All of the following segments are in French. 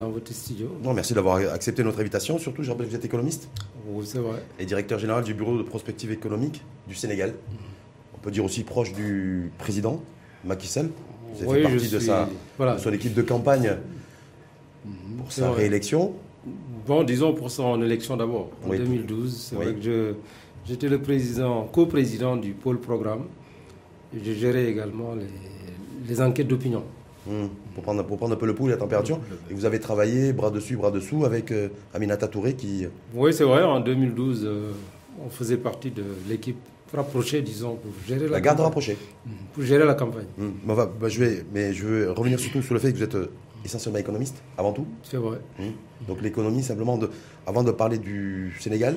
dans votre studio. Non, merci d'avoir accepté notre invitation. Surtout, je rappelle que vous êtes économiste Oui, c'est vrai. et directeur général du bureau de prospective économique du Sénégal. On peut dire aussi proche du président Macky Sall. Vous avez Oui, fait partie de, suis- sa, voilà. de son équipe de campagne pour C'est sa vrai. réélection. Bon, disons pour son élection d'abord, en Oui. 2012. C'est Oui. vrai que je- j'étais le président, co-président du pôle programme. Je gérais également les, les enquêtes d'opinion. Hmm, Pour, prendre, pour prendre un peu le pouls et la température. Et vous avez travaillé bras dessus, bras dessous avec euh, Aminata Touré qui. Oui, c'est vrai, en 2012, euh, on faisait partie de l'équipe rapprochée, disons, pour gérer la, La garde campagne. rapprochée. Pour gérer la campagne, bah, je vais, mais je veux revenir surtout sur le fait que vous êtes euh, essentiellement économiste, avant tout. c'est vrai. Hmm. Donc l'économie, simplement, de, avant de parler du Sénégal,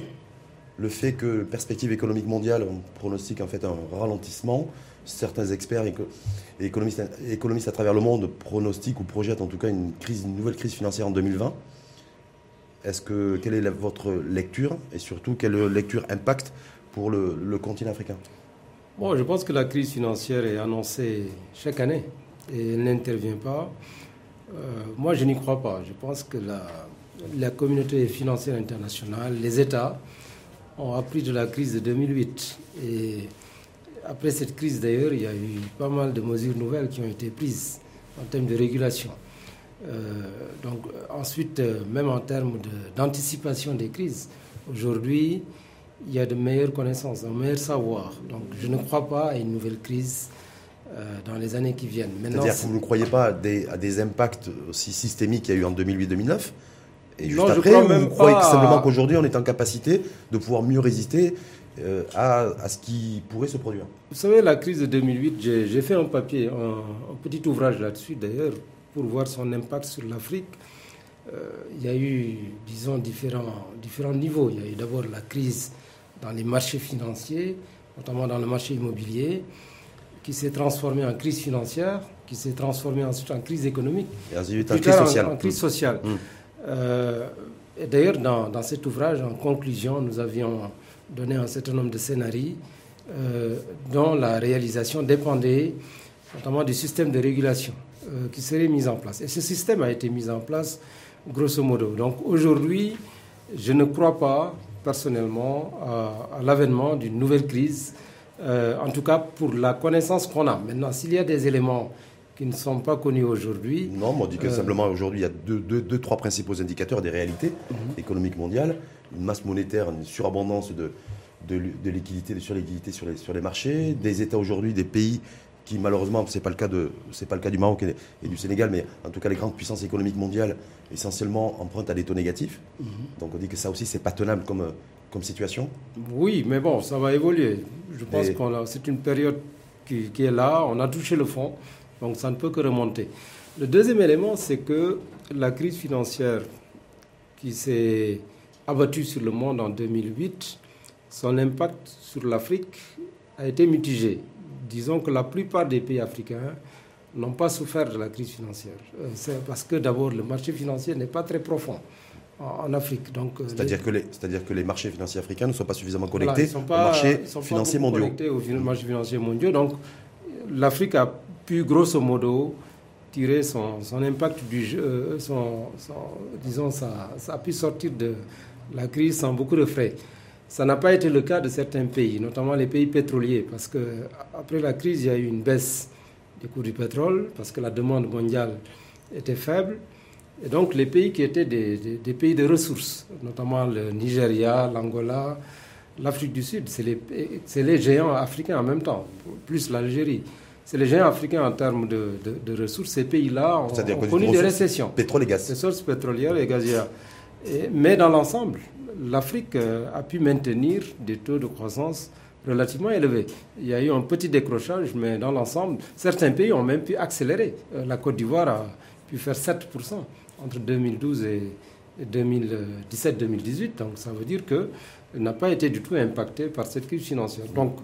le fait que perspective économique mondiale, on pronostique en fait un ralentissement. Certains experts et économistes, économistes à travers le monde pronostiquent ou projettent en tout cas une, crise, une nouvelle crise financière en 2020. Est-ce que, quelle est votre lecture et surtout quelle lecture impact pour le, le continent africain? Bon, je pense que la crise financière est annoncée chaque année et elle n'intervient pas. Euh, moi, je n'y crois pas. Je pense que la, la communauté financière internationale, les États, ont appris de la crise de 2008. Et après cette crise, d'ailleurs, il y a eu pas mal de mesures nouvelles qui ont été prises en termes de régulation. Euh, donc, ensuite, euh, même en termes de- d'anticipation des crises, aujourd'hui, il y a de meilleures connaissances, un meilleur savoir. Donc, je ne crois pas à une nouvelle crise euh, dans les années qui viennent. C'est-à-dire que vous ne croyez pas à des, à des impacts aussi systémiques qu'il y a eu en 2008-2009 et juste Non, je après, crois ou même vous croyez pas simplement qu'aujourd'hui on est en capacité de pouvoir mieux résister euh, à, à ce qui pourrait se produire Vous savez, la crise de 2008, j'ai fait un papier, un, un petit ouvrage là-dessus d'ailleurs, pour voir son impact sur l'Afrique. Euh, il y a eu, disons, différents, différents niveaux. Il y a eu d'abord la crise dans les marchés financiers, notamment dans le marché immobilier, qui s'est transformée en crise financière, qui s'est transformée ensuite en crise économique. Et ensuite, Plus en crise tard, sociale. En, crise sociale. Mm. Euh, et D'ailleurs, dans, dans cet ouvrage, en conclusion, nous avions donné un certain nombre de scénarios euh, dont la réalisation dépendait notamment du système de régulation euh, qui serait mis en place. Et ce système a été mis en place grosso modo. Donc aujourd'hui, je ne crois pas personnellement à, à l'avènement d'une nouvelle crise, euh, en tout cas pour la connaissance qu'on a. Maintenant, s'il y a des éléments qui ne sont pas connus aujourd'hui, Non, mais on dit que simplement aujourd'hui il y a deux, deux, deux, trois principaux indicateurs des réalités Mhm. économiques mondiales une masse monétaire, une surabondance de, de, de liquidités, de surliquidités sur les, sur les marchés, des États aujourd'hui, des pays qui malheureusement, ce n'est pas, le cas de- pas le cas du Maroc et, et du Sénégal, mais en tout cas les grandes puissances économiques mondiales essentiellement empruntent à des taux négatifs. Mhm. Donc on dit que ça aussi, c'est pas tenable comme, comme situation. Oui, mais bon, ça va évoluer. Je pense Et- que c'est une période qui, qui est là, on a touché le fond, donc ça ne peut que remonter. Le deuxième élément, c'est que la crise financière qui s'est abattue sur le monde en 2008, son impact sur l'Afrique a été mitigé. Disons que la plupart des pays africains n'ont pas souffert de la crise financière. Euh, C'est parce que d'abord, le marché financier n'est pas très profond en, Afrique. Donc, euh, C'est-à-dire que, les, c'est-à-dire que les marchés financiers africains ne sont pas suffisamment voilà, connectés ils sont aux pas- marchés ils sont pas financiers beaucoup mondiaux. connectés aux marchés financiers mondiaux. Donc, l'Afrique a pu, grosso modo, tirer son, son impact du jeu, euh, son, son- disons, ça, ça a pu sortir de la crise sans beaucoup de frais. Ça n'a pas été le cas de certains pays, notamment les pays pétroliers, parce que après la crise, il y a eu une baisse du cours du pétrole, parce que la demande mondiale était faible. Et donc, les pays qui étaient des, des- des pays de ressources, notamment le Nigeria, l'Angola, l'Afrique du Sud, c'est les, géants africains en même temps, plus l'Algérie. C'est les géants africains en termes de, de- de ressources. Ces pays-là ont, connu des des ressources récessions Pétrole et gaz. des sources pétrolières et gazières. Mais dans l'ensemble, l'Afrique euh, a pu maintenir des taux de croissance relativement élevés. Il y a eu un petit décrochage, mais dans l'ensemble, certains pays ont même pu accélérer. Euh, La Côte d'Ivoire a pu faire 7% entre 2012 et 2017-2018. Donc ça veut dire qu'elle n'a pas été du tout impactée par cette crise financière. Donc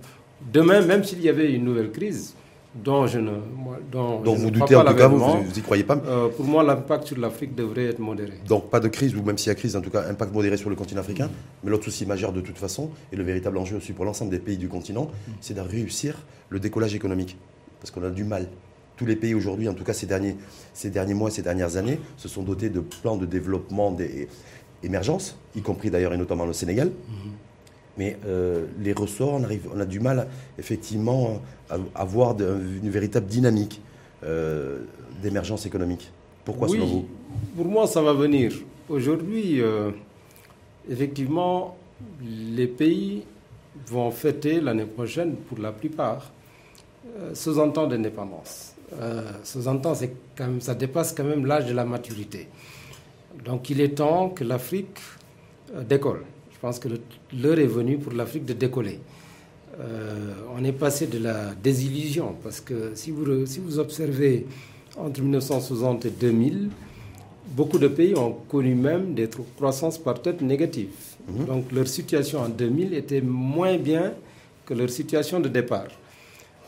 demain, même s'il y avait une nouvelle crise, dont je ne, moi, dont Donc je vous ne doutez en tout cas, vous, l'avènement, vous y croyez pas euh, pour moi, l'impact sur l'Afrique devrait être modéré. Donc pas de crise, ou même s'il y a crise, en tout cas impact modéré sur le continent africain. Mais l'autre souci majeur de toute façon, et le véritable enjeu aussi pour l'ensemble des pays du continent, c'est de réussir le décollage économique. Parce qu'on a du mal tous les pays aujourd'hui, en tout cas ces derniers, ces derniers mois, ces dernières années, se sont dotés de plans de développement d'émergence, y compris d'ailleurs et notamment le Sénégal. Mhm. Mais euh, les ressorts, on, arrive, on a du mal effectivement à avoir une véritable dynamique euh, d'émergence économique. Pourquoi oui, selon vous? Pour moi, ça va venir. Aujourd'hui, euh, effectivement, les pays vont fêter l'année prochaine, pour la plupart, 60 ans d'indépendance. 60 ans, quand même, ça dépasse quand même l'âge de la maturité. Donc il est temps que l'Afrique décolle. Je pense que l'heure est venue pour l'Afrique de décoller. Euh, on est passé de la désillusion, parce que si vous, si vous observez entre 1960 et 2000, beaucoup de pays ont connu même des croissances par tête négatives. Mhm. Donc leur situation en 2000 était moins bien que leur situation de départ.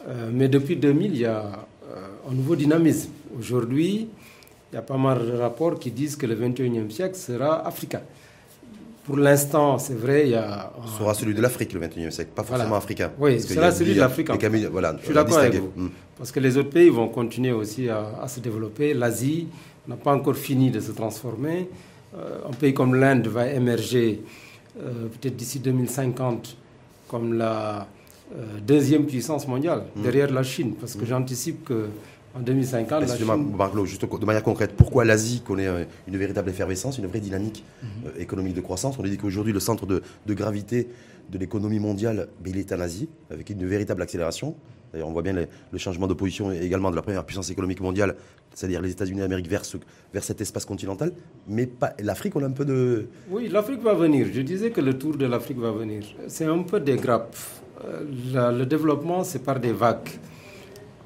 Euh, mais depuis 2000, il y a euh, un nouveau dynamisme. Aujourd'hui, il y a pas mal de rapports qui disent que le 21e siècle sera africain. Pour l'instant, c'est vrai, il y a... Ce sera celui de l'Afrique, le 21e siècle, pas forcément africain. Oui, ce sera celui de l'Afrique. Voilà, Je suis d'accord avec vous. Mm. Parce que les autres pays vont continuer aussi à, se développer. L'Asie n'a pas encore fini de se transformer. Euh, un pays comme l'Inde va émerger euh, peut-être d'ici 2050 comme la euh, deuxième puissance mondiale, mm. derrière la Chine. Parce que mm. j'anticipe que en 2050. Excusez-moi, juste de manière concrète, pourquoi l'Asie connaît une véritable effervescence, une vraie dynamique mhm. euh, économique de croissance? On dit qu'aujourd'hui, le centre de, gravité de l'économie mondiale, ben, il est en Asie, avec une véritable accélération. D'ailleurs, on voit bien le changement de position également de la première puissance économique mondiale, c'est-à-dire les États-Unis d'Amérique, vers, vers cet espace continental. Mais l'Afrique, on a un peu de. Oui, l'Afrique va venir. Je disais que le tour de l'Afrique va venir. C'est un peu des grappes. Euh, le développement, c'est par des vagues.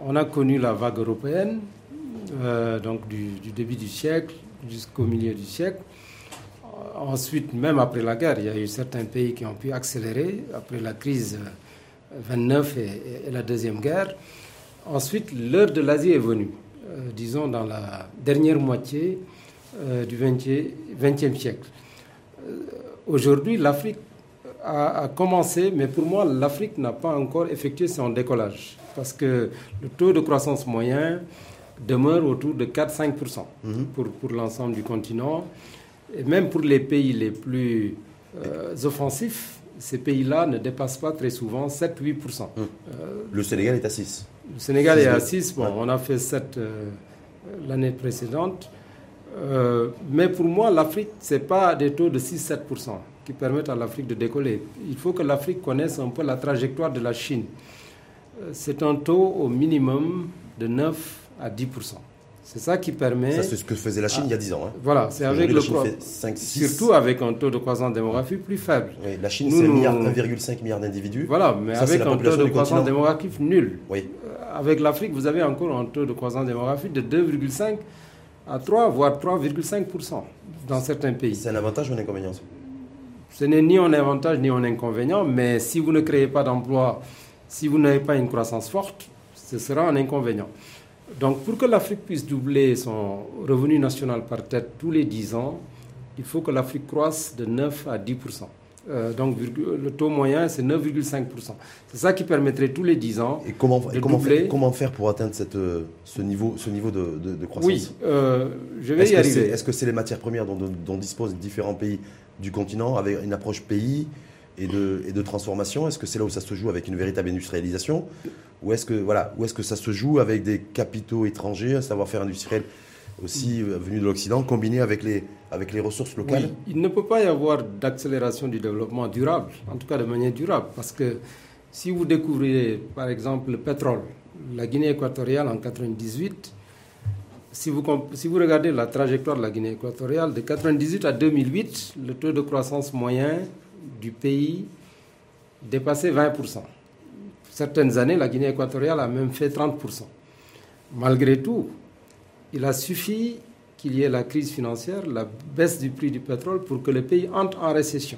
On a connu la vague européenne, euh, donc du, début du siècle jusqu'au milieu du siècle. Ensuite, même après la guerre, il y a eu certains pays qui ont pu accélérer après la crise 29 et, la deuxième guerre. Ensuite, l'heure de l'Asie est venue, euh, disons dans la dernière moitié euh, du 20e, siècle. Aujourd'hui, l'Afrique a, commencé, mais pour moi, l'Afrique n'a pas encore effectué son décollage parce que le taux de croissance moyen demeure autour de 4-5% mhm. pour, pour l'ensemble du continent. Et même pour les pays les plus euh, offensifs, ces pays-là ne dépassent pas très souvent 7-8%. Mhm. Euh, le Sénégal est à 6. Le Sénégal est à 6. Bon, on a fait 7 euh, l'année précédente. mais pour moi, l'Afrique, ce n'est pas des taux de 6-7% qui permettent à l'Afrique de décoller. Il faut que l'Afrique connaisse un peu la trajectoire de la Chine c'est un taux au minimum de 9 à 10% c'est ça qui permet. Ça, c'est ce que faisait la Chine il y a 10 ans. Hein. Voilà, c'est avec le. Surtout avec un taux de croissance démographique plus faible. Oui, la Chine, c'est 1,5 milliard d'individus. Voilà, mais avec un taux de croissance démographique nul. Oui. Euh, avec l'Afrique, vous avez encore un taux de croissance démographique de 2,5 à 3, voire 3,5% dans certains pays. C'est un avantage ou un inconvénient Ce n'est ni un avantage ni un inconvénient, mais si vous ne créez pas d'emplois si vous n'avez pas une croissance forte, ce sera un inconvénient. Donc pour que l'Afrique puisse doubler son revenu national par tête tous les 10 ans, il faut que l'Afrique croisse de 9 à 10% euh, donc le taux moyen, c'est 9,5%. C'est ça qui permettrait tous les 10 ans et comment, de comment, faire, comment faire pour atteindre cette, euh, ce niveau, ce niveau de, de, croissance? Oui, euh, je vais y arriver. Est-ce que c'est les matières premières dont, dont, disposent différents pays du continent avec une approche pays? Et de, et de transformation Est-ce que c'est là où ça se joue avec une véritable industrialisation Ou est-ce que, voilà, est que ça se joue avec des capitaux étrangers, un savoir-faire industriel aussi euh, venu de l'Occident, combiné avec les, avec les ressources locales Il ne peut pas y avoir d'accélération du développement durable, en tout cas de manière durable, parce que si vous découvrez par exemple le pétrole, la Guinée équatoriale en 1998, si vous, si vous regardez la trajectoire de la Guinée équatoriale, de 1998 à 2008, le taux de croissance moyen du pays dépassait 20%. Certaines années, la Guinée équatoriale a même fait 30%. Malgré tout, il a suffi qu'il y ait la crise financière, la baisse du prix du pétrole pour que le pays entre en récession.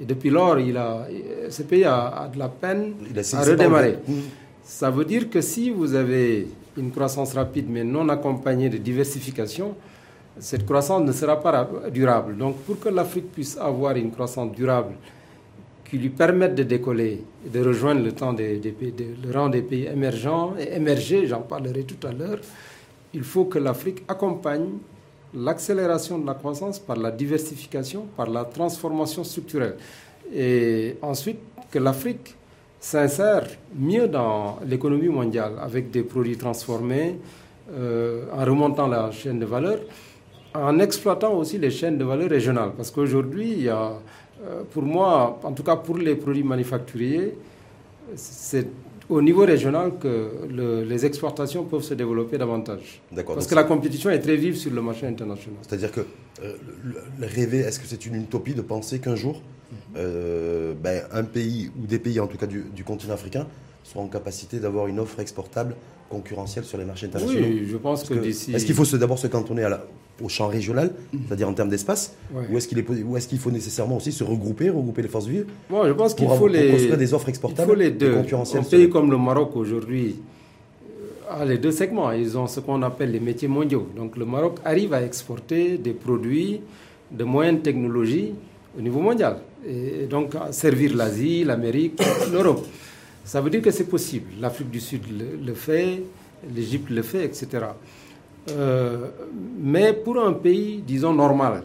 Et depuis lors, il a, ce pays a, de la peine à redémarrer. Ça veut dire que si vous avez une croissance rapide mais non accompagnée de diversification, cette croissance ne sera pas durable. Donc pour que l'Afrique puisse avoir une croissance durable qui lui permettent de décoller et de rejoindre le, temps des, rang des pays émergents et émergés, j'en parlerai tout à l'heure, il faut que l'Afrique accompagne l'accélération de la croissance par la diversification, par la transformation structurelle. Et ensuite, que l'Afrique s'insère mieux dans l'économie mondiale avec des produits transformés, euh, en remontant la chaîne de valeur, en exploitant aussi les chaînes de valeur régionales. Parce qu'aujourd'hui, il y a, euh, pour moi, en tout cas pour les produits manufacturiers, c'est au niveau régional que les exportations peuvent se développer davantage. Parce que la compétition est très vive sur le marché international. C'est-à-dire que euh, rêver, est-ce que c'est une utopie de penser qu'un jour, euh, ben, un pays, ou des pays en tout cas du, continent africain, soient en capacité d'avoir une offre exportable concurrentielle sur les marchés internationaux Oui, je pense que, d'ici. Est-ce qu'il faut d'abord se cantonner à au champ régional, c'est-à-dire en termes d'espace, ou est-ce qu'il est, est faut nécessairement aussi se regrouper, regrouper les forces vives Moi, je pense qu'il faut les construire des offres exportables, il faut les deux. Un pays comme le Maroc aujourd'hui a les deux segments. Ils ont ce qu'on appelle les métiers mondiaux. Donc le Maroc arrive à exporter des produits de moyenne technologie au niveau mondial et donc servir l'Asie, l'Amérique, l'Europe. Ça veut dire que c'est possible. L'Afrique du Sud le, fait, l'Égypte le fait, etc. Euh, mais pour un pays, disons, normal,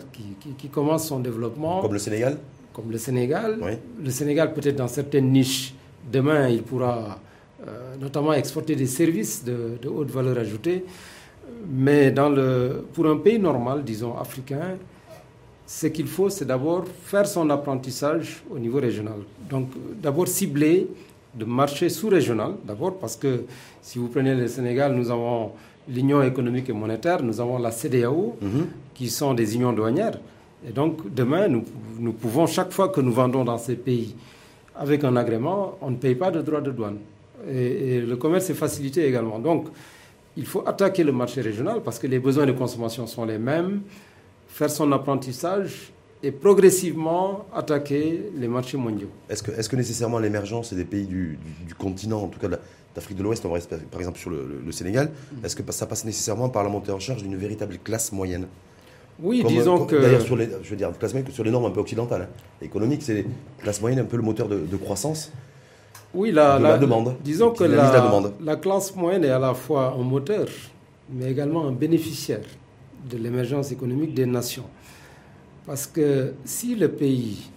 qui, commence son développement... Comme le Sénégal Comme le Sénégal. Le Sénégal, peut-être dans certaines niches, demain, il pourra euh, notamment exporter des services de, de, haute valeur ajoutée. Mais dans le, pour un pays normal, disons, africain, ce qu'il faut, c'est d'abord faire son apprentissage au niveau régional. Donc, d'abord cibler de marché sous-régional, d'abord parce que si vous prenez le Sénégal, nous avons l'Union économique et monétaire, nous avons la CDAO, mhm. qui sont des unions douanières. Et donc, demain, nous, nous, pouvons, chaque fois que nous vendons dans ces pays avec un agrément, on ne paye pas de droits de douane. Et, et, le commerce est facilité également. Donc, il faut attaquer le marché régional parce que les besoins de consommation sont les mêmes, faire son apprentissage et progressivement attaquer les marchés mondiaux. Est-ce que, est que, nécessairement l'émergence des pays du, continent, en tout cas d'Afrique de l'Ouest, on reste par exemple sur le, Sénégal, mm. est-ce que ça passe nécessairement par la montée en charge d'une véritable classe moyenne? Oui, disons que. D'ailleurs, sur les, je veux dire, classe moyenne, sur les normes un peu occidentales, hein. économiques, c'est classe moyenne un peu le moteur de, croissance. Oui, la, la, demande. Disons que la, demande. la classe moyenne est à la fois un moteur, mais également un bénéficiaire de l'émergence économique des nations. Parce que si le pays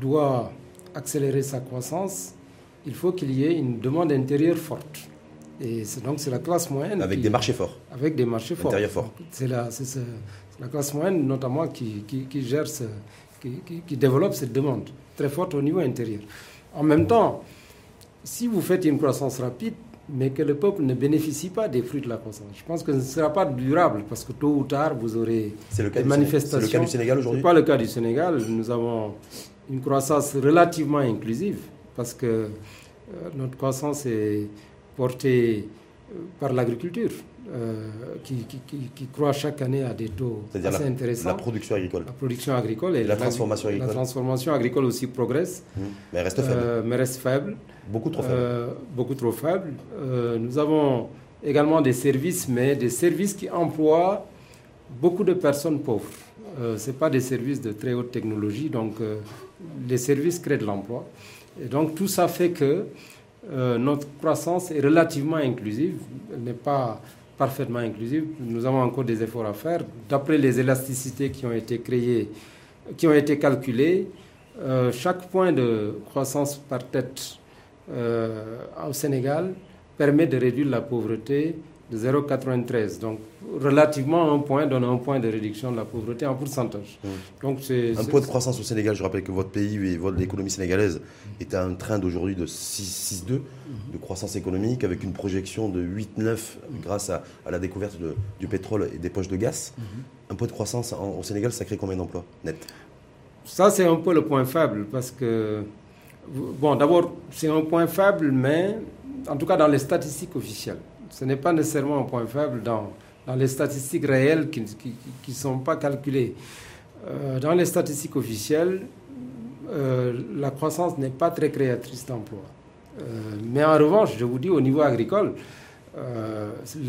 doit accélérer sa croissance, il faut qu'il y ait une demande intérieure forte. Et donc c'est la classe moyenne. Avec des marchés forts. Avec des marchés forts. forts. C'est la, la, classe moyenne notamment qui, qui, gère, ce, qui, développe cette demande très forte au niveau intérieur. En même temps, si vous faites une croissance rapide, mais que le peuple ne bénéficie pas des fruits de la croissance. Je pense que ce ne sera pas durable parce que tôt ou tard, vous aurez le des manifestations. C'est le cas du Sénégal aujourd'hui Ce n'est pas le cas du Sénégal. Nous avons une croissance relativement inclusive parce que euh, notre croissance est portée euh, par l'agriculture. Euh, qui, qui, croît chaque année à des taux assez intéressants. La production agricole. La production agricole et la, transformation agricole. La transformation agricole aussi progresse. Mmh. Mais reste faible. mais reste faible. Beaucoup trop faible. Euh, beaucoup trop faible. Euh, nous avons également des services, mais des services qui emploient beaucoup de personnes pauvres. Euh, Ce pas des services de très haute technologie, donc euh, les services créent de l'emploi. Et donc tout ça fait que notre croissance est relativement inclusive. Elle n'est pas parfaitement inclusive. Nous avons encore des efforts à faire. D'après les élasticités qui ont été créées, qui ont été calculées, chaque point de croissance par tête euh, au Sénégal permet de réduire la pauvreté de 0,93. Donc, relativement un point donne un point de réduction de la pauvreté en pourcentage. Mmh. Donc, c'est, un point de croissance au Sénégal, je rappelle que votre pays et votre, l'économie sénégalaise est à un train d'aujourd'hui de 6,2 de croissance économique avec une projection de 8,9 grâce à, la découverte du pétrole et des poches de gaz. Mmh. Un point de croissance au Sénégal, ça crée combien d'emplois net? Ça, c'est un peu le point faible parce que Bon, d'abord, c'est un point faible, mais en tout cas dans les statistiques officielles. Ce n'est pas nécessairement un point faible dans, dans les statistiques réelles qui ne sont pas calculées. Euh, dans les statistiques officielles, euh, la croissance n'est pas très créatrice d'emplois. Euh, mais en revanche, je vous dis, au niveau agricole,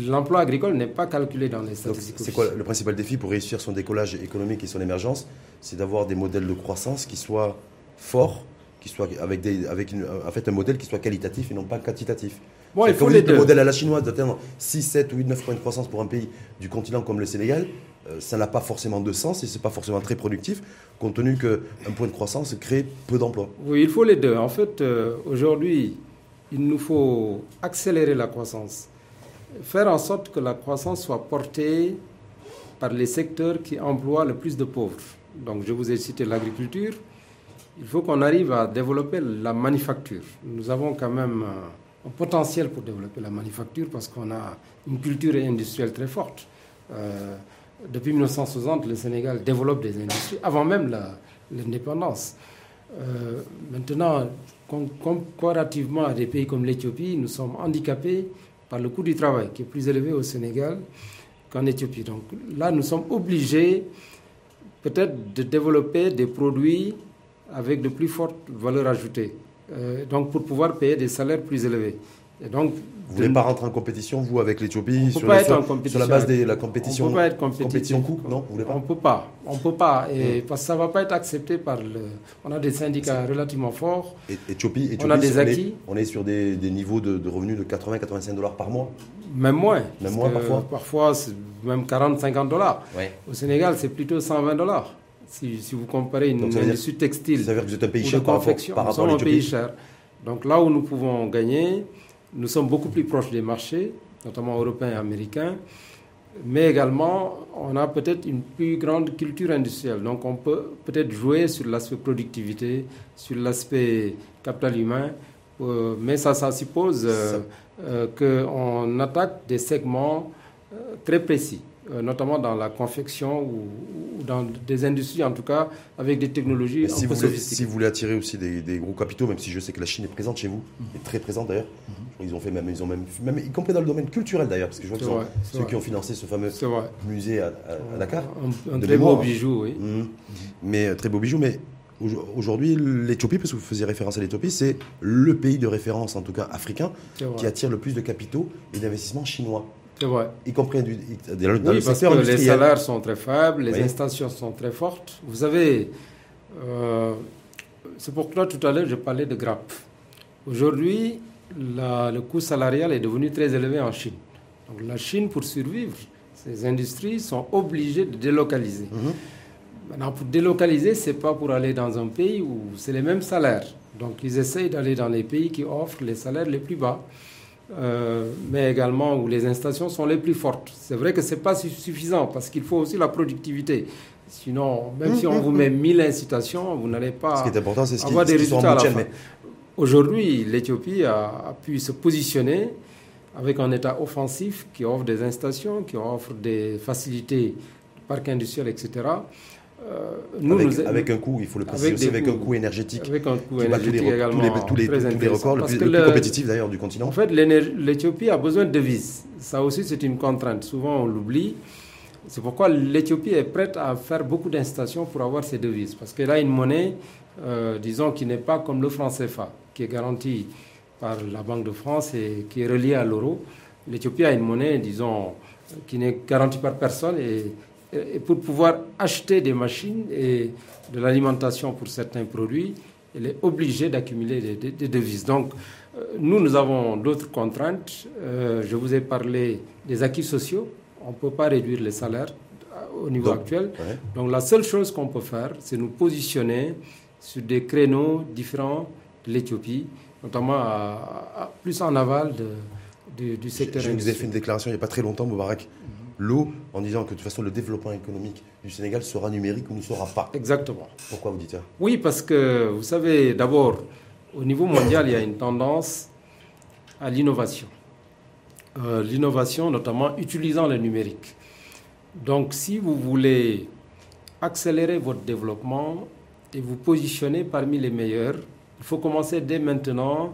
l'emploi agricole n'est pas calculé dans les statistiques. C'est quoi le principal défi pour réussir son décollage économique et son émergence? C'est d'avoir des modèles de croissance qui soient forts, qui soit avec, des, avec en fait, un modèle qui soit qualitatif et non pas quantitatif. Bon, il faut les Le modèle à la chinoise d'atteindre 6, 7 ou 8, 9 points de croissance pour un pays du continent comme le Sénégal, euh, ça n'a pas forcément de sens et ce n'est pas forcément très productif, compte tenu qu'un point de croissance crée peu d'emplois. Oui, il faut les deux. En fait, euh, aujourd'hui, il nous faut accélérer la croissance, faire en sorte que la croissance soit portée par les secteurs qui emploient le plus de pauvres. Donc, je vous ai cité l'agriculture. Il faut qu'on arrive à développer la manufacture. Nous avons quand même euh, un potentiel pour développer la manufacture parce qu'on a une culture industrielle très forte. Euh, depuis 1960, le Sénégal développe des industries, avant même l'indépendance. Euh, maintenant, comparativement à des pays comme l'Éthiopie, nous sommes handicapés par le coût du travail, qui est plus élevé au Sénégal qu'en Éthiopie. Donc là, nous sommes obligés peut-être de développer des produits avec de plus fortes valeurs ajoutées, euh, donc pour pouvoir payer des salaires plus élevés. Et donc, vous voulez pas rentrer en compétition, vous, avec l'Éthiopie, sur, la, sur la base de la compétition On peut pas être compétition coût, non vous voulez pas On peut pas, on peut pas, et parce que ça va pas être accepté par le. On a des syndicats relativement forts. Et, Éthiopie, Éthiopie, on a des acquis. On est, sur des, des niveaux de, revenus de 80-85 dollars par mois. Même moins. Même moins parfois. Parfois, c'est même 40-50 dollars. Au Sénégal, c'est plutôt 120 dollars. Si, si, vous comparez une industrie textile ça veut dire que vous êtes un pays cher par rapport, par nous sommes un pays cher. Donc là où nous pouvons gagner, nous sommes beaucoup plus proches des marchés, notamment européens et américains, mais également on a peut-être une plus grande culture industrielle. Donc on peut peut-être jouer sur l'aspect productivité, sur l'aspect capital humain, euh, mais ça, ça suppose euh, euh, qu'on attaque des segments très précis. Euh, notamment dans la confection ou, dans des industries, en tout cas, avec des technologies si vous voulez, Si vous voulez attirer aussi des, gros capitaux, même si je sais que la Chine est présente chez vous, mhm. est très présente d'ailleurs, mhm. ils ont fait même, ils ont même, même, y compris dans le domaine culturel d'ailleurs, parce que je vois que ceux qui ont financé ce fameux musée à, Dakar. Un, très beau bijou, oui. Mhm. Mais euh, très beau bijou, mais Aujourd'hui, l'Éthiopie, parce que vous faisiez référence à l'Éthiopie, c'est le pays de référence, en tout cas africain, qui attire le plus de capitaux et d'investissements chinois. C'est vrai. Y compris dans oui, parce que les salaires sont très faibles, les installations sont très fortes. Vous avez. Euh, c'est pourquoi tout à l'heure je parlais de grappe. Aujourd'hui, le coût salarial est devenu très élevé en Chine. Donc la Chine, pour survivre, ces industries sont obligées de délocaliser. Mhm. Maintenant, pour délocaliser, ce n'est pas pour aller dans un pays où c'est les mêmes salaires. Donc ils essayent d'aller dans les pays qui offrent les salaires les plus bas. Euh, mais également où les installations sont les plus fortes. C'est vrai que ce n'est pas suffisant parce qu'il faut aussi la productivité. Sinon, même si on vous met 1000 incitations, vous n'allez pas ce qui est important, c'est ce avoir des résultats à la fin. Aujourd'hui, l'Éthiopie a, pu se positionner avec un État offensif qui offre des installations, qui offre des facilités, parcs industriels, etc. Euh, nous, avec, un coût, il faut le préciser aussi, avec un coût énergétique. Avec un coût énergétique tous les, également. Tous les, tous les, records, le plus, compétitif d'ailleurs du continent. En fait, l'Éthiopie a besoin de devises. Ça aussi, c'est une contrainte. Souvent, on l'oublie. C'est pourquoi l'Éthiopie est prête à faire beaucoup d'installations pour avoir ses devises. Parce qu'elle a une monnaie, euh, disons, qui n'est pas comme le franc CFA, qui est garantie par la Banque de France et qui est reliée à l'euro. L'Éthiopie a une monnaie, disons, qui n'est garantie par personne et pour pouvoir acheter des machines et de l'alimentation pour certains produits, elle est obligée d'accumuler des, devises. Donc, euh, nous, nous avons d'autres contraintes. Euh, je vous ai parlé des acquis sociaux. On ne peut pas réduire les salaires au niveau actuel. Donc, la seule chose qu'on peut faire, c'est nous positionner sur des créneaux différents de l'Éthiopie, notamment à, plus en aval de, du secteur. Je, je vous ai fait une déclaration il n'y a pas très longtemps, Moubarak l'eau en disant que de toute façon le développement économique du Sénégal sera numérique ou ne sera pas. Exactement. Pourquoi vous dites ça? Oui, parce que vous savez, d'abord, au niveau mondial, il y a une tendance à l'innovation. Euh, l'innovation, notamment utilisant le numérique. Donc, si vous voulez accélérer votre développement et vous positionner parmi les meilleurs, il faut commencer dès maintenant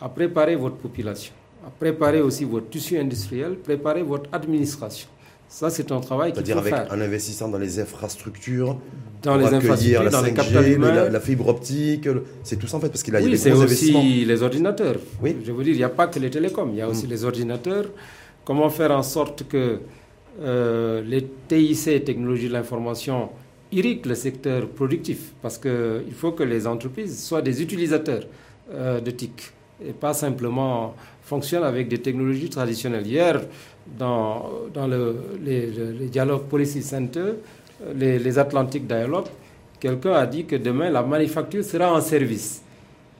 à préparer votre population préparer aussi votre tissu industriel, préparer votre administration. Ça, c'est un travail faire. C'est-à-dire avec un investissement dans les infrastructures, dans les infrastructures, la dans 5G, les la, la, fibre optique, c'est tout ça en fait, parce qu'il y a oui, c'est aussi les ordinateurs. Oui. Je veux dire, il n'y a pas que les télécoms, il y a aussi mm. les ordinateurs. Comment faire en sorte que euh, les TIC, technologies de l'information, irrigue le secteur productif? Parce qu'il faut que les entreprises soient des utilisateurs de TIC et pas simplement fonctionnent avec des technologies traditionnelles. Hier, dans, dans le, les, dialogues Policy Center, les, les Atlantic Dialogue, quelqu'un a dit que demain, la manufacture sera en service.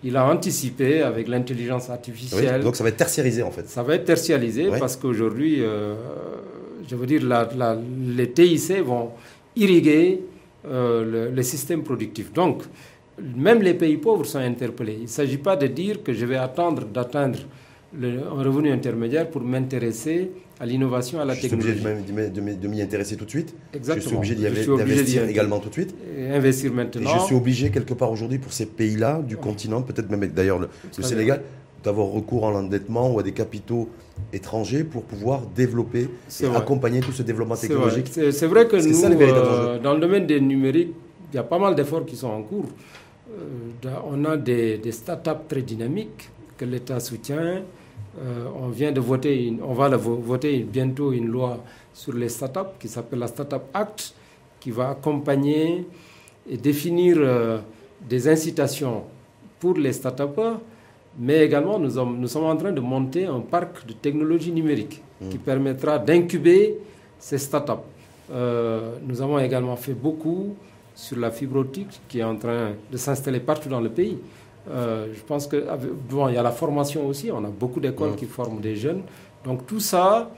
Il a anticipé avec l'intelligence artificielle. donc ça va être tertiarisé en fait. Ça va être tertiarisé parce qu'aujourd'hui, euh, je veux dire, la, les TIC vont irriguer euh, le, système productif. Donc, même les pays pauvres sont interpellés. Il ne s'agit pas de dire que je vais attendre d'atteindre un revenu intermédiaire pour m'intéresser à l'innovation, à la technologie. Je suis obligé de m'y intéresser tout de suite. Exactement. Je suis obligé d'investir également tout de suite. investir maintenant. Et je suis obligé quelque part aujourd'hui pour ces pays-là du continent, peut-être même d'ailleurs le, Sénégal, d'avoir recours à l'endettement ou à des capitaux étrangers pour pouvoir développer et accompagner tout ce développement technologique. C'est vrai que nous, euh, dans le domaine des numériques, il y a pas mal d'efforts qui sont en cours. Euh, on a des, des startups très dynamiques que l'État soutient. Euh, on vient de voter, on va voter bientôt une loi sur les startups qui s'appelle la Startup Act, qui va accompagner et définir euh, des incitations pour les startups, mais également nous, nous, sommes en train de monter un parc de technologie numérique mmh. qui permettra d'incuber ces startups. Euh, nous avons également fait beaucoup sur la fibre optique qui est en train de s'installer partout dans le pays. Euh, je pense que bon, il y a la formation aussi. On a beaucoup d'écoles qui forment des jeunes. Donc tout ça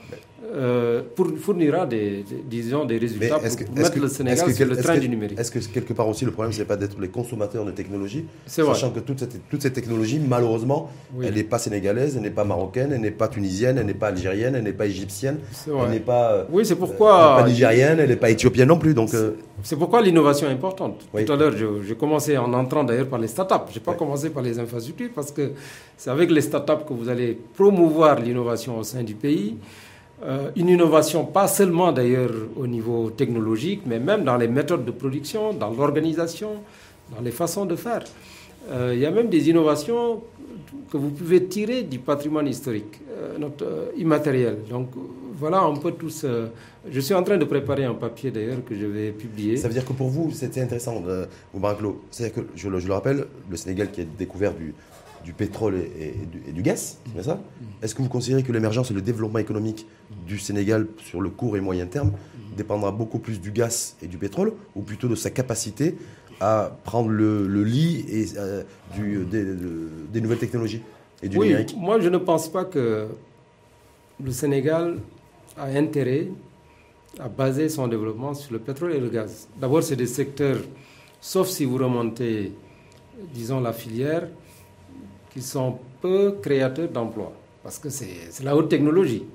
euh, pour, fournira des, disons, des résultats pour, mettre le Sénégal sur le train du numérique. Est-ce que quelque part aussi le problème, c'est pas d'être les consommateurs de technologie, sachant que toute cette, toute cette technologie, malheureusement, elle n'est pas sénégalaise, elle n'est pas marocaine, elle n'est pas tunisienne, elle n'est pas algérienne, elle n'est pas égyptienne, elle n'est pas, euh, oui, c'est pourquoi, pas nigérienne, elle n'est pas éthiopienne non plus. Donc euh, c'est pourquoi l'innovation est importante. Tout à l'heure, j'ai commencé en entrant d'ailleurs par les startups. Je n'ai pas commencé par les infrastructures parce que c'est avec les startups que vous allez promouvoir l'innovation au sein du pays. Euh, une innovation pas seulement d'ailleurs au niveau technologique, mais même dans les méthodes de production, dans l'organisation, dans les façons de faire. Euh, il y a même des innovations que vous pouvez tirer du patrimoine historique, euh, notre, immatériel. Donc voilà un peu tout ce... Je suis en train de préparer un papier d'ailleurs que je vais publier. Ça veut dire que pour vous, c'était intéressant, euh, C'est-à-dire que, je, je, le rappelle, le Sénégal qui a découvert du, du pétrole et, du, gaz, c'est ça? Est-ce que vous considérez que l'émergence et le développement économique du Sénégal sur le court et moyen terme dépendra beaucoup plus du gaz et du pétrole, ou plutôt de sa capacité à prendre le, lit et, euh, du, des, nouvelles technologies et du oui, Moi, je ne pense pas que le Sénégal a intérêt à baser son développement sur le pétrole et le gaz. D'abord, c'est des secteurs, sauf si vous remontez, disons, la filière, qui sont peu créateurs d'emplois, parce que c'est la haute technologie.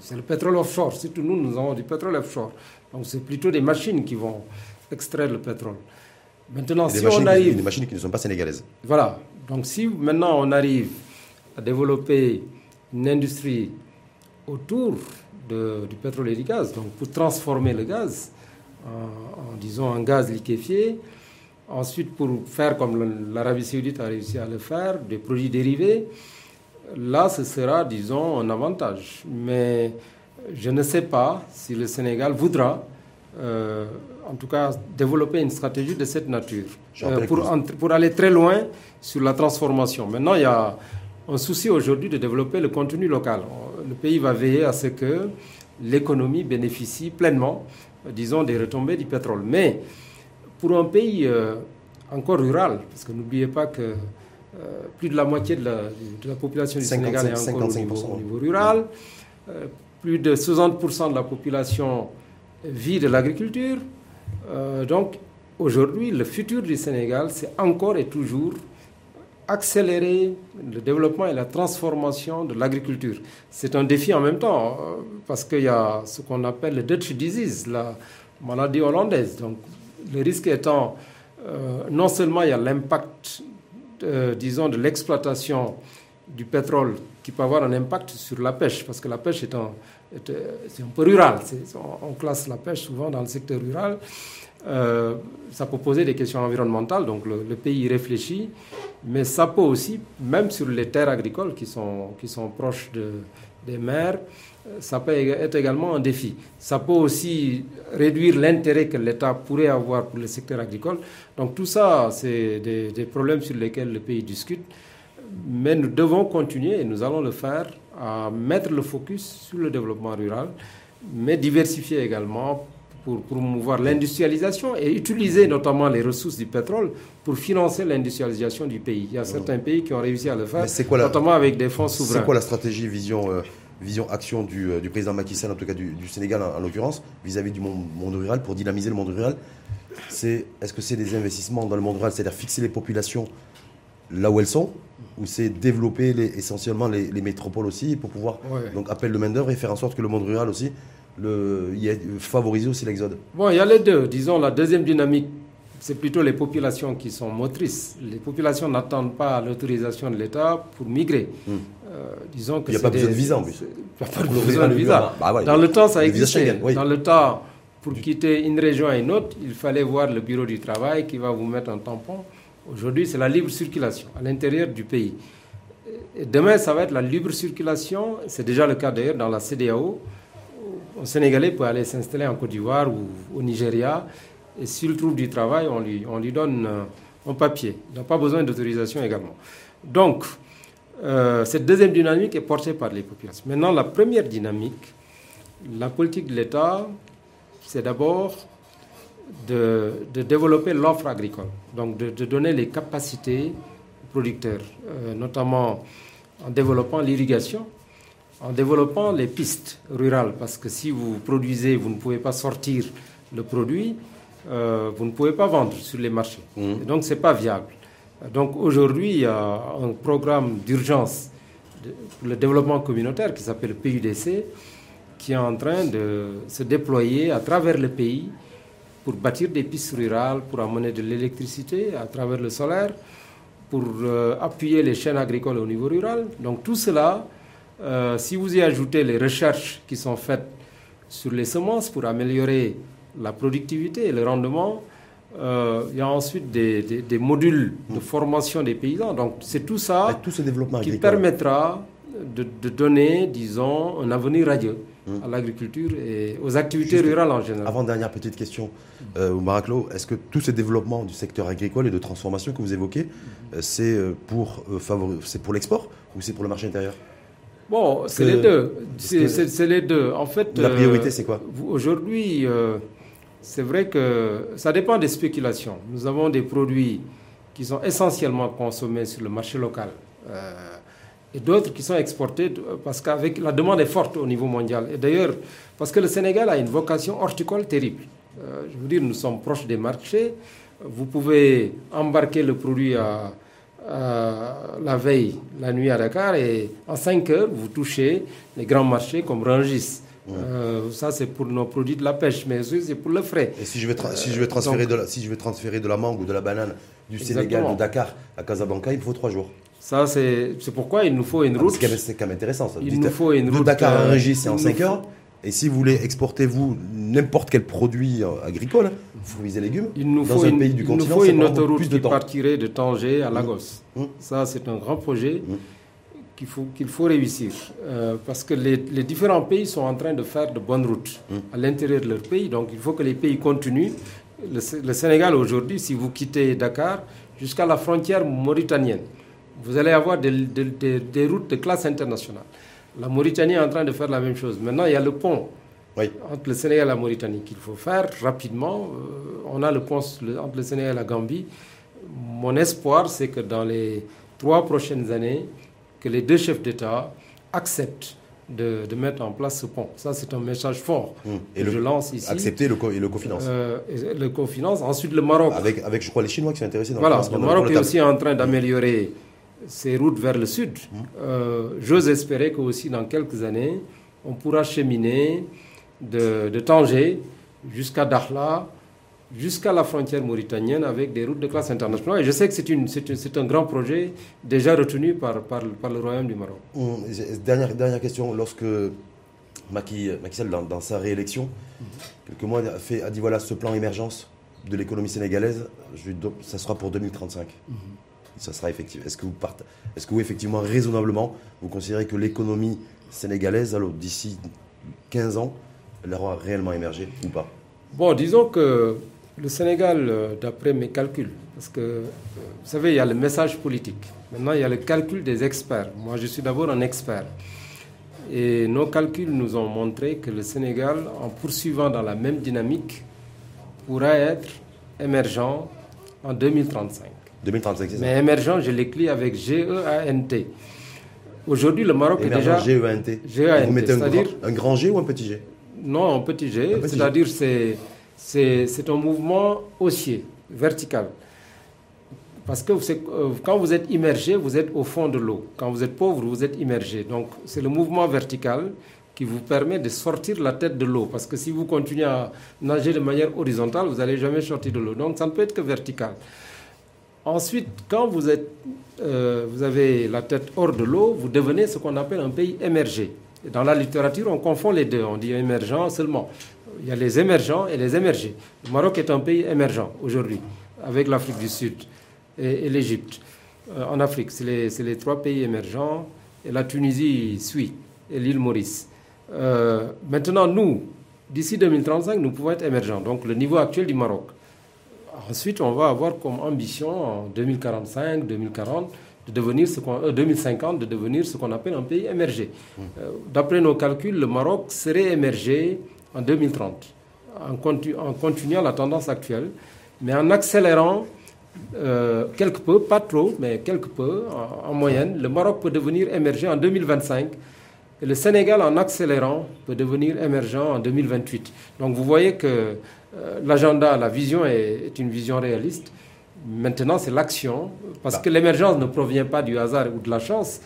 C'est le pétrole offshore. Surtout nous, nous avons du pétrole offshore. Donc c'est plutôt des machines qui vont extraire le pétrole. Maintenant, si on arrive... Des machines qui ne sont pas sénégalaises. Voilà. Donc si maintenant on arrive à développer une industrie autour de, du pétrole et du gaz, donc pour transformer le gaz en, en disons, en gaz liquéfié, Ensuite, pour faire comme l'Arabie saoudite a réussi à le faire, des produits dérivés, là, ce sera, disons, un avantage. Mais je ne sais pas si le Sénégal voudra, euh, en tout cas, développer une stratégie de cette nature euh, pour, pour, aller très loin sur la transformation. Maintenant, il y a un souci aujourd'hui de développer le contenu local. Le pays va veiller à ce que l'économie bénéficie pleinement, disons, des retombées du pétrole. Mais pour un pays euh, encore rural, parce que n'oubliez pas que euh, plus de la moitié de la, population du Sénégal est encore au niveau, rural, euh, plus de 60% de la population vit de l'agriculture. donc aujourd'hui, le futur du Sénégal, c'est encore et toujours accélérer le développement et la transformation de l'agriculture. C'est un défi en même temps, parce qu'il y a ce qu'on appelle le Dutch disease, la maladie hollandaise. Donc le risque étant, euh, non seulement il y a l'impact, euh, disons, de l'exploitation du pétrole qui peut avoir un impact sur la pêche, parce que la pêche est un, un peu rural. On, classe la pêche souvent dans le secteur rural. Euh, ça peut poser des questions environnementales, donc le, pays y réfléchit, mais ça peut aussi, même sur les terres agricoles qui sont, qui sont proches de, des mers, ça peut être également un défi. Ça peut aussi réduire l'intérêt que l'État pourrait avoir pour le secteur agricole. Donc tout ça, c'est des, des, problèmes sur lesquels le pays discute. Mais nous devons continuer, et nous allons le faire, à mettre le focus sur le développement rural, mais diversifier également pour promouvoir l'industrialisation et utiliser notamment les ressources du pétrole pour financer l'industrialisation du pays. Il y a certains pays qui ont réussi à le faire, notamment avec des fonds souverains. C'est quoi la stratégie vision euh, vision action du, euh, du, président Macky Sall, en tout cas du, Sénégal en, l'occurrence, vis-à-vis du monde, monde, rural, pour dynamiser le monde rural? C'est, Est-ce que c'est des investissements dans le monde rural, c'est-à-dire fixer les populations là où elles sont, ou c'est développer les, essentiellement les, métropoles aussi, pour pouvoir donc appeler le main-d'œuvre et faire en sorte que le monde rural aussi le, y favoriser aussi l'exode Bon, il y a les deux. Disons, la deuxième dynamique, c'est plutôt les populations qui sont motrices. Les populations n'attendent pas l'autorisation de l'État pour migrer. Hmm. Euh, disons que il n'y a pas besoin de visa en plus. Il n'y a pas besoin de visa. Bah Dans le temps, ça existait. Dans le temps, pour quitter une région à une autre, il fallait voir le bureau du travail qui va vous mettre un tampon. Aujourd'hui, c'est la libre circulation à l'intérieur du pays. Et demain, ça va être la libre circulation. C'est déjà le cas d'ailleurs dans la CDAO. Sénégalais peut aller s'installer en Côte d'Ivoire ou au Nigeria. Et s'il trouve du travail, on lui, on lui donne euh, un papier. Il n'a pas besoin d'autorisation également. Donc, euh, cette deuxième dynamique est portée par les populations. Maintenant, la première dynamique, la politique de l'État, c'est d'abord de, développer l'offre agricole, donc de, donner les capacités aux producteurs, euh, notamment en développant l'irrigation, en développant les pistes rurales, parce que si vous produisez, vous ne pouvez pas sortir le produit, euh, vous ne pouvez pas vendre sur les marchés. Mmh. donc, ce n'est pas viable. Donc aujourd'hui, il y a un programme d'urgence pour le développement communautaire qui s'appelle PUDC, qui est en train de se déployer à travers le pays pour bâtir des pistes rurales, pour amener de l'électricité à travers le solaire, pour euh, appuyer les chaînes agricoles au niveau rural. Donc tout cela, euh, si vous y ajoutez les recherches qui sont faites sur les semences pour améliorer la productivité et le rendement, euh, il y a ensuite des, des, modules de formation des paysans. Donc c'est tout ça tout ce développement qui permettra de, de, donner, disons, un avenir radieux hum. à l'agriculture et aux activités rurales en général. Avant dernière petite question, euh, Maraclo, est-ce que tout ce développement du secteur agricole et de transformation que vous évoquez, euh, c'est euh, pour, c'est pour l'export ou c'est pour le marché intérieur? Bon, c'est les deux. C'est les deux. En fait, la priorité, c'est quoi? Aujourd'hui, c'est vrai que ça dépend des spéculations. Nous avons des produits qui sont essentiellement consommés sur le marché local euh, et d'autres qui sont exportés parce qu'avec la demande est forte au niveau mondial. Et d'ailleurs, parce que le Sénégal a une vocation horticole terrible. Euh, je veux dire, nous sommes proches des marchés. Vous pouvez embarquer le produit à, la veille, la nuit à Dakar, et en 5 heures, vous touchez les grands marchés comme Rangis. Euh, ça, c'est pour nos produits de la pêche, mais aussi c'est pour le frais. Et si je veux, si je veux transférer, de la, si je veux transférer de la mangue ou de la banane du Sénégal, de Dakar à Casablanca, il faut trois jours. Ça, c'est pourquoi il nous faut une ah, route. c'est quand, même intéressant. Ça. Il nous faut une route. De Dakar à euh, Rungis, c'est en 5 heures. Et si vous voulez exporter, vous, n'importe quel produit euh, agricole, fruits et légumes, il nous faut un pays du il continent, nous faut une autoroute qui partirait de Tanger à Lagos. Mmh. Mmh. Ça, c'est un grand projet. Mmh qu'il faut, qu'il faut réussir. Euh, parce que les, les, différents pays sont en train de faire de bonnes routes à l'intérieur de leur pays. Donc il faut que les pays continuent. Le, Sénégal aujourd'hui, si vous quittez Dakar jusqu'à la frontière mauritanienne, vous allez avoir des, des, des, routes de classe internationale. La Mauritanie est en train de faire la même chose. Maintenant, il y a le pont entre le Sénégal et la Mauritanie qu'il faut faire rapidement. Euh, on a le pont entre le Sénégal et la Gambie. Mon espoir, c'est que dans les trois prochaines années, que les deux chefs d'État acceptent de, de, mettre en place ce pont. Ça, c'est un message fort hum. et le, je lance ici. Accepter le, co et le cofinance. Euh, le cofinance. Ensuite, le Maroc. Avec, avec, je crois, les Chinois qui sont intéressés dans voilà, le Le Maroc est aussi en train d'améliorer ses routes vers le sud. Euh, J'ose espérer qu'aussi dans quelques années, on pourra cheminer de, de Tanger jusqu'à Dakhla jusqu'à la frontière mauritanienne avec des routes de classe internationale. Et je sais que c'est un grand projet déjà retenu par, par, le Royaume du Maroc. Hum, dernière, dernière question. Lorsque Macky, Sall, dans, sa réélection, quelques mois, a, fait, a dit voilà, ce plan émergence de l'économie sénégalaise, ça sera pour 2035. Ça sera effectif Est-ce que, vous est que vous, effectivement, raisonnablement, vous considérez que l'économie sénégalaise, d'ici 15 ans, elle aura réellement émergé ou pas? Bon, disons que le Sénégal, euh, d'après mes calculs, parce que euh, vous savez, il y a le message politique. Maintenant, il y a le calcul des experts. Moi, je suis d'abord un expert. Et nos calculs nous ont montré que le Sénégal, en poursuivant dans la même dynamique, pourra être émergent en 2035. 2035, c'est ça? Mais émergent, je l'écris avec G-E-A-N-T. Aujourd'hui, le Maroc est déjà. G-E-A-N-T. Vous mettez un, un grand G ou un petit G? Non, un petit G. C'est-à-dire c'est c'est un mouvement haussier, vertical. Parce que euh, quand vous êtes immergé, vous êtes au fond de l'eau. Quand vous êtes pauvre, vous êtes immergé. Donc c'est le mouvement vertical qui vous permet de sortir la tête de l'eau. Parce que si vous continuez à nager de manière horizontale, vous n'allez jamais sortir de l'eau. Donc ça ne peut être que vertical. Ensuite, quand euh, vous avez la tête hors de l'eau, vous devenez ce qu'on appelle un pays émergé. Dans la littérature, on confond les deux. On dit émergent seulement. Il y a les émergents et les émergés. Le Maroc est un pays émergent aujourd'hui, avec l'Afrique du Sud et, l'Égypte. Euh, en Afrique, c'est les, trois pays émergents, et la Tunisie suit, et l'île Maurice. Euh, maintenant, nous, d'ici 2035, nous pouvons être émergents, donc le niveau actuel du Maroc. Ensuite, on va avoir comme ambition en 2045, 2040, de devenir ce qu'on, 2050, euh, de devenir ce qu'on appelle un pays émergé. Mmh. d'après nos calculs, le Maroc serait émergé en 2030, en, en continuant la tendance actuelle, mais en accélérant euh, quelque peu, pas trop, mais quelque peu, en, moyenne, le Maroc peut devenir émergent en 2025 et le Sénégal, en accélérant, peut devenir émergent en 2028. Donc vous voyez que euh, l'agenda, la vision est, une vision réaliste. Maintenant, c'est l'action, parce bah. que l'émergence ne provient pas du hasard ou de la chance.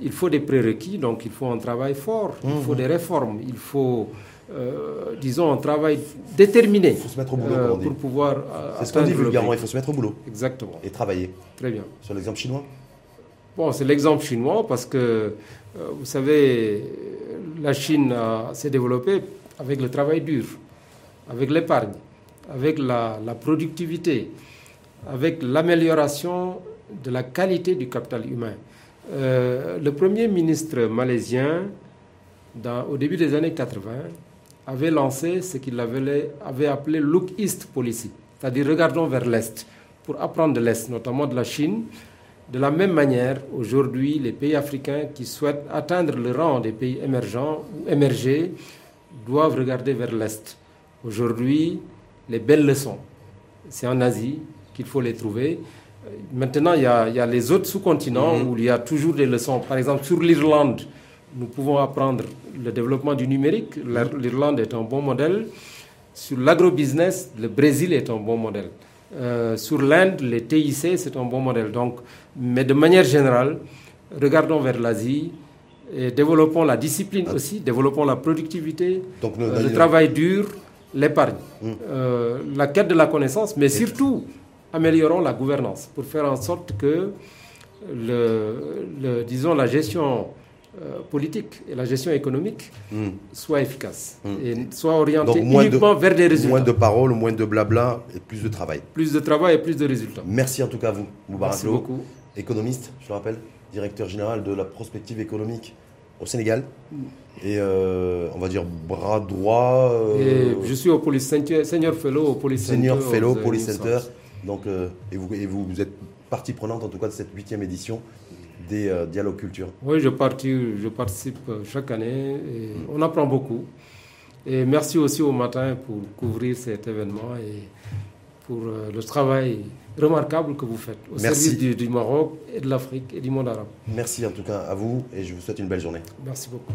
Il faut des prérequis, donc il faut un travail fort, il faut mmh. des réformes, il faut euh, disons, un travail déterminé. Il faut se mettre au boulot, euh, pour pouvoir. C'est ce qu'on dit vulgairement, il faut se mettre au boulot. Exactement. Et travailler. Très bien. Sur l'exemple chinois? Bon, c'est l'exemple chinois parce que, vous savez, la Chine s'est développée avec le travail dur, avec l'épargne, avec la, productivité, avec l'amélioration de la qualité du capital humain. le premier ministre malaisien, au début des années 80, avait lancé ce qu'il avait, appelé Look East Policy, c'est-à-dire regardons vers l'Est, pour apprendre de l'Est, notamment de la Chine. De la même manière, aujourd'hui, les pays africains qui souhaitent atteindre le rang des pays émergents ou émergés doivent regarder vers l'Est. Aujourd'hui, les belles leçons, c'est en Asie qu'il faut les trouver. Maintenant, il y a, les autres sous-continents mm-hmm. où il y a toujours des leçons. Par exemple, sur l'Irlande, nous pouvons apprendre le développement du numérique. L'Irlande est un bon modèle. Sur l'agrobusiness, le Brésil est un bon modèle. Euh, sur l'Inde, les TIC, c'est un bon modèle. Donc, mais de manière générale, regardons vers l'Asie et développons la discipline ah. aussi, développons la productivité, euh, le travail dur, l'épargne, hmm. euh, la quête de la connaissance, mais surtout améliorons la gouvernance pour faire en sorte que, le disons, la gestion euh, politique et la gestion économique hmm. soit efficace hmm. et soit orientée uniquement vers des résultats. Moins de paroles, moins de blabla et plus de travail. Plus de travail et plus de résultats. Merci en tout cas à vous, Moubarak Merci beaucoup. économiste, je le rappelle, directeur général de la prospective économique au Sénégal. Et euh, on va dire bras droit. Euh, je suis au Police Senior Fellow au Police Senior Fellow Police Center. Donc, et, vous, et vous, vous êtes partie prenante en tout cas de cette huitième édition des euh, dialogues culture Oui, je, je participe euh, chaque année et on apprend beaucoup. Et merci aussi au matin pour couvrir cet événement et pour euh, le travail remarquable que vous faites au service du, du Maroc et de l'Afrique et du monde arabe. Merci en tout cas à vous et je vous souhaite une belle journée. Merci beaucoup.